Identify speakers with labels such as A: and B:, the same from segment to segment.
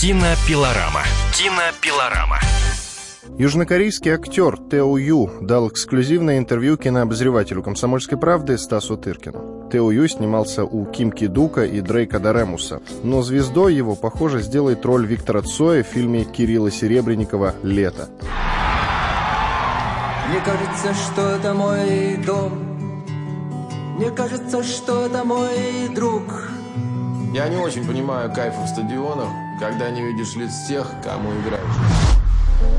A: Кинопилорама. Кинопилорама.
B: Южнокорейский актер Тео Ю дал эксклюзивное интервью кинообозревателю «Комсомольской правды» Стасу Тыркину. Тео Ю снимался у Ким Ки Дука и Дрейка Даремуса, но звездой его, похоже, сделает роль Виктора Цоя в фильме Кирилла Серебренникова «Лето».
C: Мне кажется, что это мой дом. Мне кажется, что это мой друг.
D: Я не очень понимаю кайфа в стадионах, когда не видишь лиц тех, кому играешь.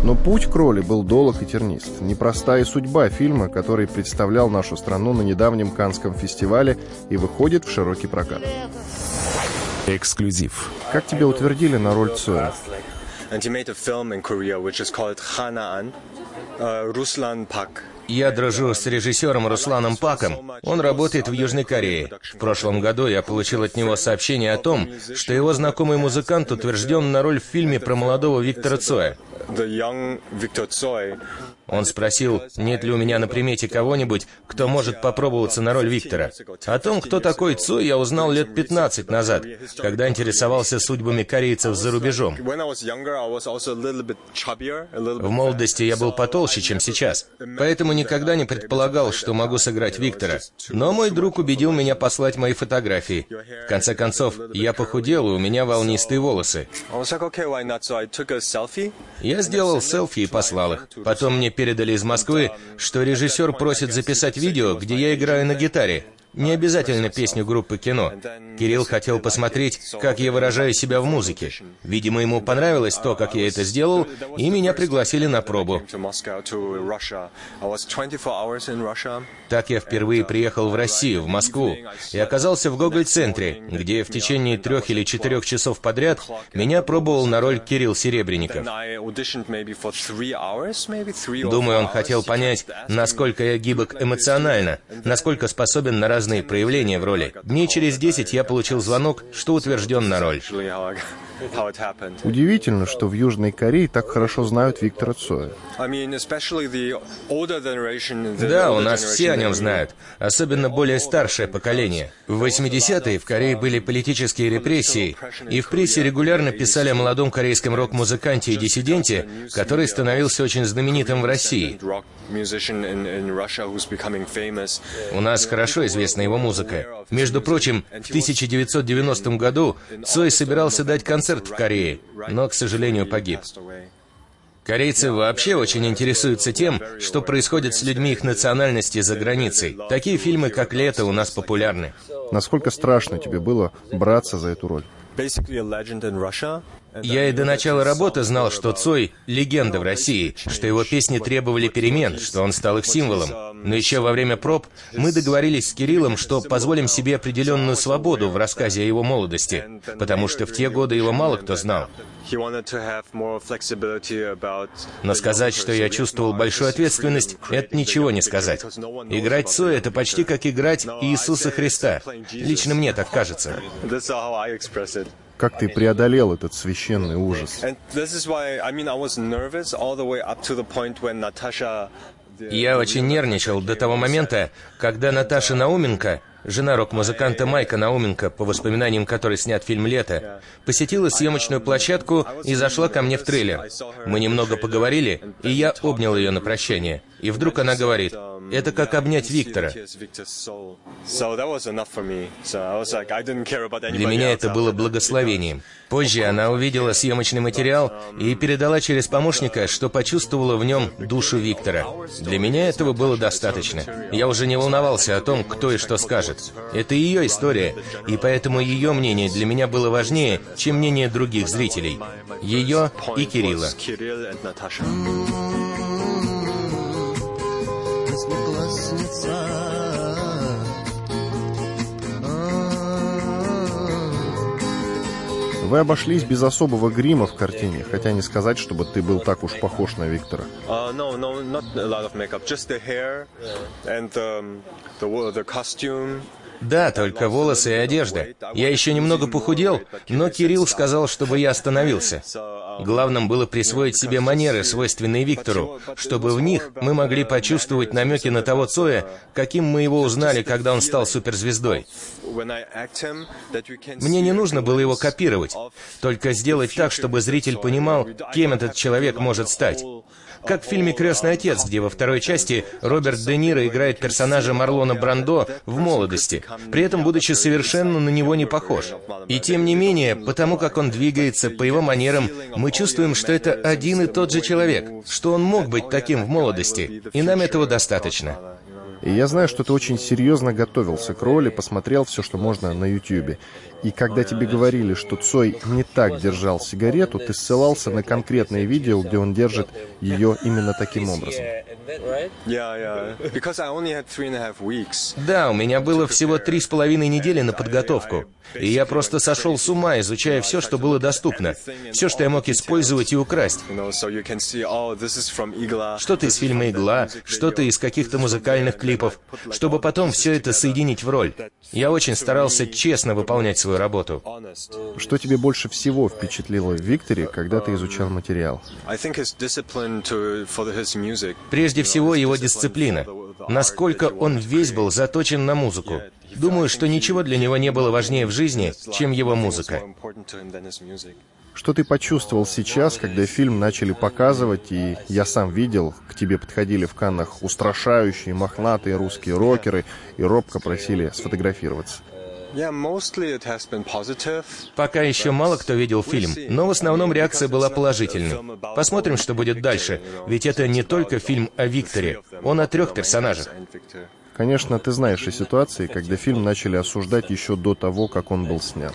B: Но путь к роли был долг и тернист. Непростая судьба фильма, который представлял нашу страну на недавнем Канском фестивале и выходит в широкий прокат.
A: Эксклюзив.
B: Как тебя утвердили на роль Цоя?
E: and he made a film in Korea which is called Hanaan, uh, Ruslan Pak.
F: Я дружу с режиссером Русланом Паком. Он работает в Южной Корее. В прошлом году я получил от него сообщение о том, что его знакомый музыкант утвержден на роль в фильме про молодого Виктора Цоя. Он спросил, нет ли у меня на примете кого-нибудь, кто может попробоваться на роль Виктора. О том, кто такой Цой, я узнал лет 15 назад, когда интересовался судьбами корейцев за рубежом. В молодости я был потолще, чем сейчас, поэтому никогда не предполагал, что могу сыграть Виктора. Но мой друг убедил меня послать мои фотографии. В конце концов, я похудел, и у меня волнистые волосы. Я сделал селфи и послал их. Потом мне передали из Москвы, что режиссер просит записать видео, где я играю на гитаре. Не обязательно песню группы кино. Кирилл хотел посмотреть, как я выражаю себя в музыке. Видимо, ему понравилось то, как я это сделал, и меня пригласили на пробу.
E: To Moscow, to Russia. I was 24 hours in Russia.
F: Так я впервые приехал в Россию, в Москву, и оказался в Гоголь-центре, где в течение трех или четырех часов подряд меня пробовал на роль Кирилл Серебренников. Думаю, он хотел понять, насколько я гибок эмоционально, насколько способен на разные проявления в роли. Дней через десять я получил звонок, что утвержден на роль.
B: Удивительно, что в Южной Корее так хорошо знают Виктора Цоя.
F: Да, у нас все о нем знают, особенно более старшее поколение. В 80-е в Корее были политические репрессии, и в прессе регулярно писали о молодом корейском рок-музыканте и диссиденте, который становился очень знаменитым в России. У нас хорошо известна его музыка. Между прочим, в 1990 году Цой собирался дать концерт в Корее, но, к сожалению, погиб. Корейцы вообще очень интересуются тем, что происходит с людьми их национальности за границей. Такие фильмы, как «Лето», у нас популярны.
B: Насколько страшно тебе было браться за эту роль?
F: Я и до начала работы знал, что Цой — легенда в России, что его песни требовали перемен, что он стал их символом. Но еще во время проб мы договорились с Кириллом, что позволим себе определенную свободу в рассказе о его молодости, потому что в те годы его мало кто знал. Но сказать, что я чувствовал большую ответственность, это ничего не сказать. Играть Цоя — это почти как играть Иисуса Христа. Лично мне так кажется.
B: Как ты преодолел этот священный ужас?
F: Я очень нервничал до того момента, когда Наташа Науменко, жена рок-музыканта Майка Науменко, по воспоминаниям которой снят фильм «Лето», посетила съемочную площадку и зашла ко мне в трейлер. Мы немного поговорили, и я обнял ее на прощание. И вдруг она говорит, это как обнять Виктора. Для меня это было благословением. Позже она увидела съемочный материал и передала через помощника, что почувствовала в нем душу Виктора. Для меня этого было достаточно. Я уже не волновался о том, кто и что скажет. Это ее история, и поэтому ее мнение для меня было важнее, чем мнение других зрителей. Ее и Кирилла.
E: Natasha.
B: Вы обошлись без особого грима в картине, хотя не сказать, чтобы ты был так уж похож на Виктора.
F: Да, только волосы и одежда. Я еще немного похудел, но Кирилл сказал, чтобы я остановился. Главным было присвоить себе манеры, свойственные Виктору, чтобы в них мы могли почувствовать намеки на того Цоя, каким мы его узнали, когда он стал суперзвездой. Мне не нужно было его копировать, только сделать так, чтобы зритель понимал, кем этот человек может стать. Как в фильме «Крестный отец», где во второй части Роберт Де Ниро играет персонажа Марлона Брандо в молодости, при этом будучи совершенно на него не похож. И тем не менее, потому как он двигается, по его манерам, мы чувствуем, что это один и тот же человек, что он мог быть таким в молодости, и нам этого достаточно.
B: Я знаю, что ты очень серьезно готовился к роли, посмотрел все, что можно на Ютьюбе. И когда тебе говорили, что Цой не так держал сигарету, ты ссылался на конкретное видео, где он держит ее именно таким образом.
F: Да, у меня было всего три с половиной недели на подготовку. И я просто сошел с ума, изучая все, что было доступно. Все, что я мог использовать и украсть. Что-то из фильма «Игла», что-то из каких-то музыкальных клипов, чтобы потом все это соединить в роль. Я очень старался честно выполнять свою работу.
B: Что тебе больше всего впечатлило в Викторе, когда ты изучал материал?
F: Прежде всего, его дисциплина. Насколько он весь был заточен на музыку. Думаю, что ничего для него не было важнее в жизни, чем его музыка.
B: Что ты почувствовал сейчас, когда фильм начали показывать, и я сам видел, к тебе подходили в Каннах устрашающие, мохнатые русские рокеры и робко просили сфотографироваться?
F: Пока еще мало кто видел фильм, но в основном реакция была положительной. Посмотрим, что будет дальше, ведь это не только фильм о Викторе, он о трех персонажах.
B: Конечно, ты знаешь о ситуации, когда фильм начали осуждать еще до того, как он был снят.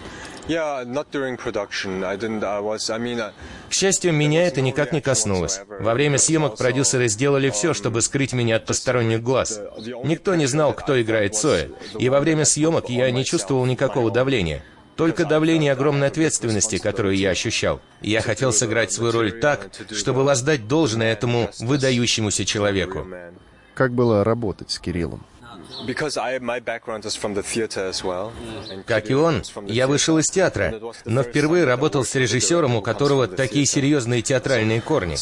F: К счастью, меня это никак не коснулось. Во время съемок продюсеры сделали все, чтобы скрыть меня от посторонних глаз. Никто не знал, кто играет Соя, и во время съемок я не чувствовал никакого давления. Только давление огромной ответственности, которую я ощущал. Я хотел сыграть свою роль так, чтобы воздать должное этому выдающемуся человеку.
B: Как было работать с Кириллом?
F: Как и он, я вышел из театра, но впервые работал с режиссером, у которого такие серьезные театральные корни.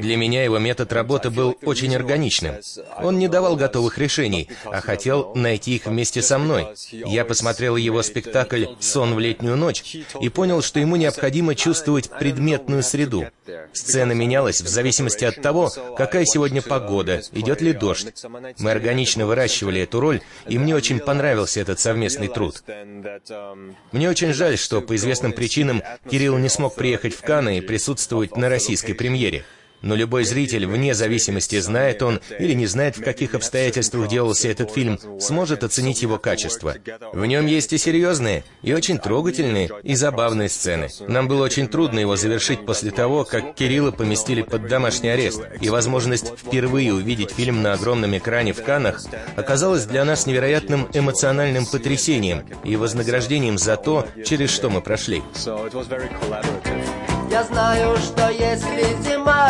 F: Для меня его метод работы был очень органичным. Он не давал готовых решений, а хотел найти их вместе со мной. Я посмотрел его спектакль «Сон в летнюю ночь» и понял, что ему необходимо чувствовать предметную среду. Сцена менялась в зависимости от того, какая сегодня погода, идет ли дождь. Мы органично выращивали эту роль, и мне очень понравился этот совместный труд. Мне очень жаль, что по известным причинам Кирилл не смог приехать в Канны и присутствовать на российской премьере но любой зритель, вне зависимости, знает он или не знает, в каких обстоятельствах делался этот фильм, сможет оценить его качество. В нем есть и серьезные, и очень трогательные, и забавные сцены. Нам было очень трудно его завершить после того, как Кирилла поместили под домашний арест, и возможность впервые увидеть фильм на огромном экране в Канах оказалась для нас невероятным эмоциональным потрясением и вознаграждением за то, через что мы прошли.
C: Я знаю, что если зима,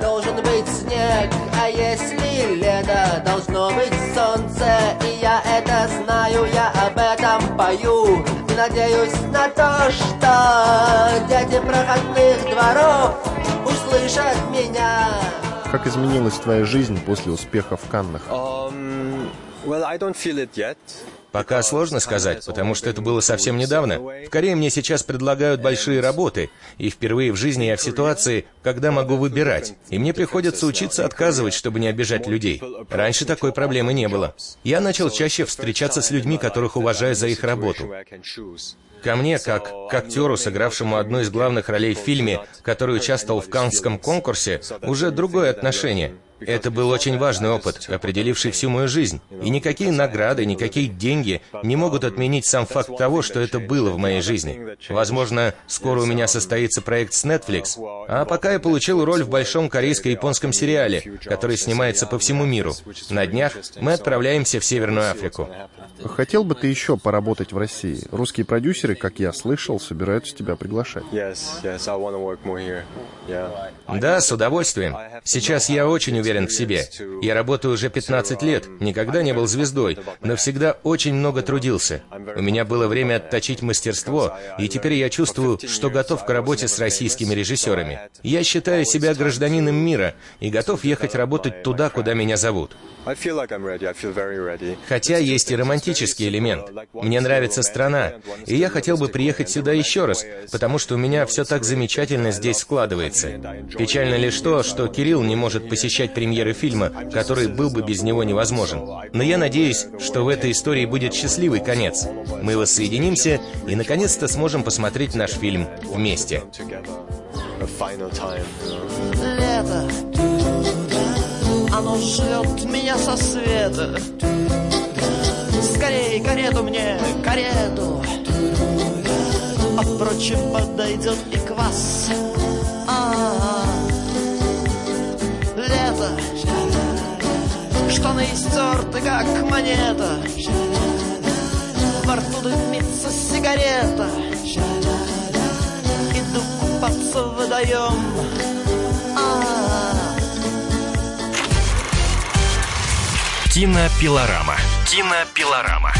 C: должен быть снег, а если лето, должно быть солнце. И я это знаю, я об этом пою. И надеюсь на то, что дети проходных дворов услышат меня.
B: Как изменилась твоя жизнь после успеха в Каннах?
E: Um, well, I don't feel it yet.
F: Пока сложно сказать, потому что это было совсем недавно. В Корее мне сейчас предлагают большие работы, и впервые в жизни я в ситуации, когда могу выбирать, и мне приходится учиться отказывать, чтобы не обижать людей. Раньше такой проблемы не было. Я начал чаще встречаться с людьми, которых уважаю за их работу. Ко мне, как к актеру, сыгравшему одну из главных ролей в фильме, который участвовал в Каннском конкурсе, уже другое отношение. Это был очень важный опыт, определивший всю мою жизнь. И никакие награды, никакие деньги не могут отменить сам факт того, что это было в моей жизни. Возможно, скоро у меня состоится проект с Netflix, а пока я получил роль в большом корейско-японском сериале, который снимается по всему миру. На днях мы отправляемся в Северную Африку.
B: Хотел бы ты еще поработать в России? Русские продюсеры, как я слышал, собираются тебя приглашать.
F: Да, с удовольствием. Сейчас я очень уверен уверен в себе. Я работаю уже 15 лет, никогда не был звездой, но всегда очень много трудился. У меня было время отточить мастерство, и теперь я чувствую, что готов к работе с российскими режиссерами. Я считаю себя гражданином мира и готов ехать работать туда, куда меня зовут. Хотя есть и романтический элемент. Мне нравится страна, и я хотел бы приехать сюда еще раз, потому что у меня все так замечательно здесь складывается. Печально лишь то, что Кирилл не может посещать премьеры фильма, который был бы без него невозможен. Но я надеюсь, что в этой истории будет счастливый конец. Мы воссоединимся и наконец-то сможем посмотреть наш фильм вместе.
C: Лето, оно ждет меня со света. Скорей карету мне, карету. А впрочем, подойдет и квас. Штаны стерты, как монета. Во рту дымится сигарета. Иду купаться в водоем. А-а-а.
A: Кинопилорама. Кинопилорама.